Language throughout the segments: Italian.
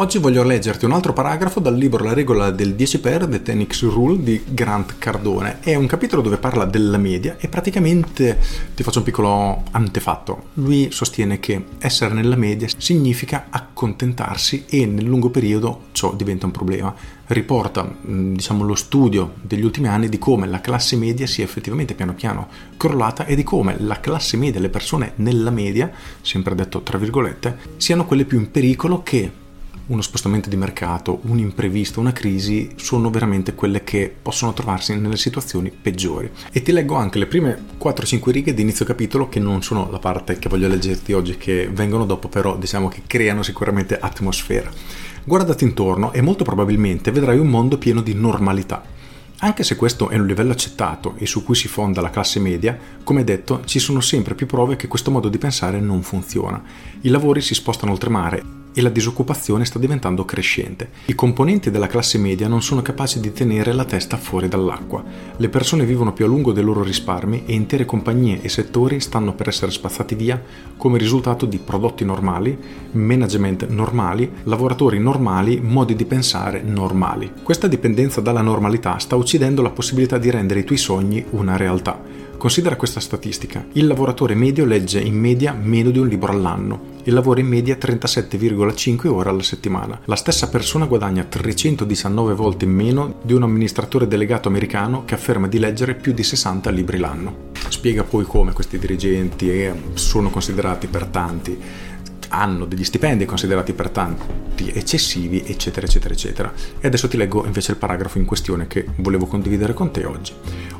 Oggi voglio leggerti un altro paragrafo dal libro La regola del 10 per The 10x Rule di Grant Cardone. È un capitolo dove parla della media e praticamente ti faccio un piccolo antefatto. Lui sostiene che essere nella media significa accontentarsi e nel lungo periodo ciò diventa un problema. Riporta diciamo, lo studio degli ultimi anni di come la classe media sia effettivamente piano piano crollata e di come la classe media, le persone nella media, sempre detto tra virgolette, siano quelle più in pericolo che uno spostamento di mercato, un imprevisto, una crisi sono veramente quelle che possono trovarsi nelle situazioni peggiori. E ti leggo anche le prime 4-5 righe di inizio capitolo che non sono la parte che voglio leggerti oggi, che vengono dopo, però diciamo che creano sicuramente atmosfera. Guardati intorno e molto probabilmente vedrai un mondo pieno di normalità. Anche se questo è un livello accettato e su cui si fonda la classe media, come detto, ci sono sempre più prove che questo modo di pensare non funziona. I lavori si spostano oltremare e la disoccupazione sta diventando crescente. I componenti della classe media non sono capaci di tenere la testa fuori dall'acqua. Le persone vivono più a lungo dei loro risparmi e intere compagnie e settori stanno per essere spazzati via come risultato di prodotti normali, management normali, lavoratori normali, modi di pensare normali. Questa dipendenza dalla normalità sta uccidendo la possibilità di rendere i tuoi sogni una realtà. Considera questa statistica. Il lavoratore medio legge in media meno di un libro all'anno e lavora in media 37,5 ore alla settimana. La stessa persona guadagna 319 volte meno di un amministratore delegato americano che afferma di leggere più di 60 libri l'anno. Spiega poi come questi dirigenti eh, sono considerati per tanti hanno degli stipendi considerati per tanti eccessivi, eccetera, eccetera, eccetera. E adesso ti leggo invece il paragrafo in questione che volevo condividere con te oggi.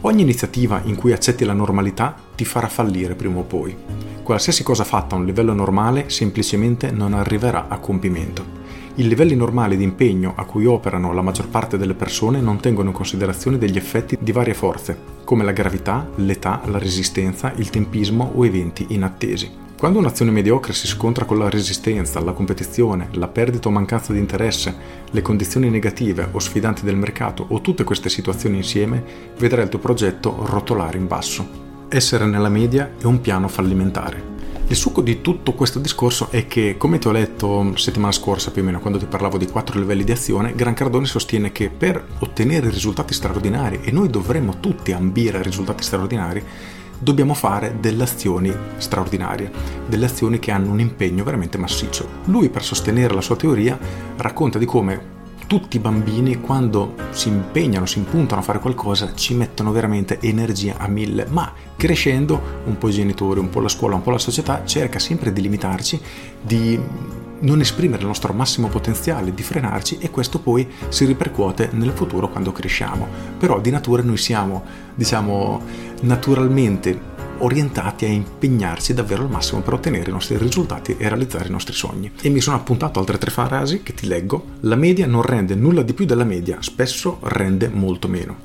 Ogni iniziativa in cui accetti la normalità ti farà fallire prima o poi. Qualsiasi cosa fatta a un livello normale semplicemente non arriverà a compimento. I livelli normali di impegno a cui operano la maggior parte delle persone non tengono in considerazione degli effetti di varie forze, come la gravità, l'età, la resistenza, il tempismo o eventi inattesi. Quando un'azione mediocre si scontra con la resistenza, la competizione, la perdita o mancanza di interesse, le condizioni negative o sfidanti del mercato o tutte queste situazioni insieme, vedrai il tuo progetto rotolare in basso. Essere nella media è un piano fallimentare. Il succo di tutto questo discorso è che, come ti ho letto settimana scorsa più o meno, quando ti parlavo di quattro livelli di azione, Gran Cardone sostiene che per ottenere risultati straordinari, e noi dovremmo tutti ambire a risultati straordinari, dobbiamo fare delle azioni straordinarie, delle azioni che hanno un impegno veramente massiccio. Lui per sostenere la sua teoria racconta di come tutti i bambini quando si impegnano, si impuntano a fare qualcosa, ci mettono veramente energia a mille, ma crescendo un po' i genitori, un po' la scuola, un po' la società cerca sempre di limitarci, di non esprimere il nostro massimo potenziale, di frenarci e questo poi si ripercuote nel futuro quando cresciamo. Però di natura noi siamo, diciamo, naturalmente orientati a impegnarci davvero al massimo per ottenere i nostri risultati e realizzare i nostri sogni. E mi sono appuntato altre tre frasi che ti leggo. La media non rende nulla di più della media, spesso rende molto meno.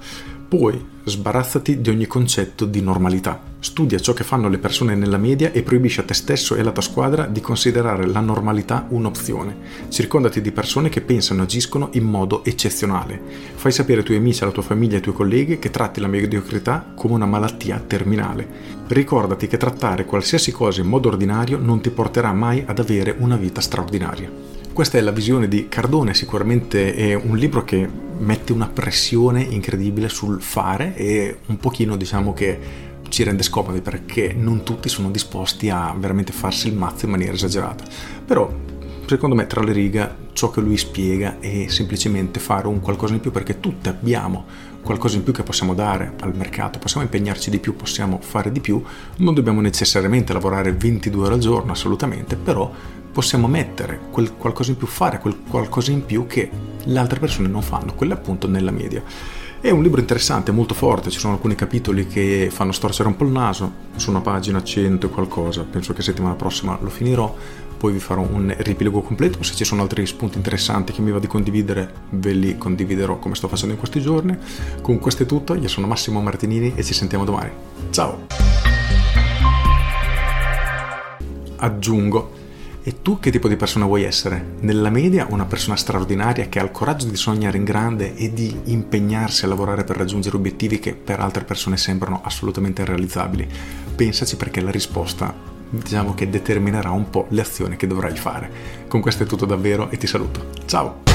Poi sbarazzati di ogni concetto di normalità. Studia ciò che fanno le persone nella media e proibisci a te stesso e alla tua squadra di considerare la normalità un'opzione. Circondati di persone che pensano e agiscono in modo eccezionale. Fai sapere ai tuoi amici, alla tua famiglia e ai tuoi colleghi che tratti la mediocrità come una malattia terminale. Ricordati che trattare qualsiasi cosa in modo ordinario non ti porterà mai ad avere una vita straordinaria. Questa è la visione di Cardone, sicuramente è un libro che mette una pressione incredibile sul fare e un pochino diciamo che ci rende scomodi perché non tutti sono disposti a veramente farsi il mazzo in maniera esagerata. Però secondo me tra le righe ciò che lui spiega è semplicemente fare un qualcosa in più perché tutti abbiamo qualcosa in più che possiamo dare al mercato, possiamo impegnarci di più, possiamo fare di più, non dobbiamo necessariamente lavorare 22 ore al giorno assolutamente, però possiamo mettere quel qualcosa in più, fare quel qualcosa in più che le altre persone non fanno, quelle appunto nella media. È un libro interessante, molto forte, ci sono alcuni capitoli che fanno storcere un po' il naso, su una pagina 100 e qualcosa, penso che settimana prossima lo finirò, poi vi farò un riepilogo completo, se ci sono altri spunti interessanti che mi va di condividere ve li condividerò come sto facendo in questi giorni. Con questo è tutto, io sono Massimo Martinini e ci sentiamo domani. Ciao! Aggiungo E tu che tipo di persona vuoi essere? Nella media una persona straordinaria che ha il coraggio di sognare in grande e di impegnarsi a lavorare per raggiungere obiettivi che per altre persone sembrano assolutamente irrealizzabili? Pensaci perché la risposta diciamo che determinerà un po' le azioni che dovrai fare. Con questo è tutto davvero e ti saluto. Ciao!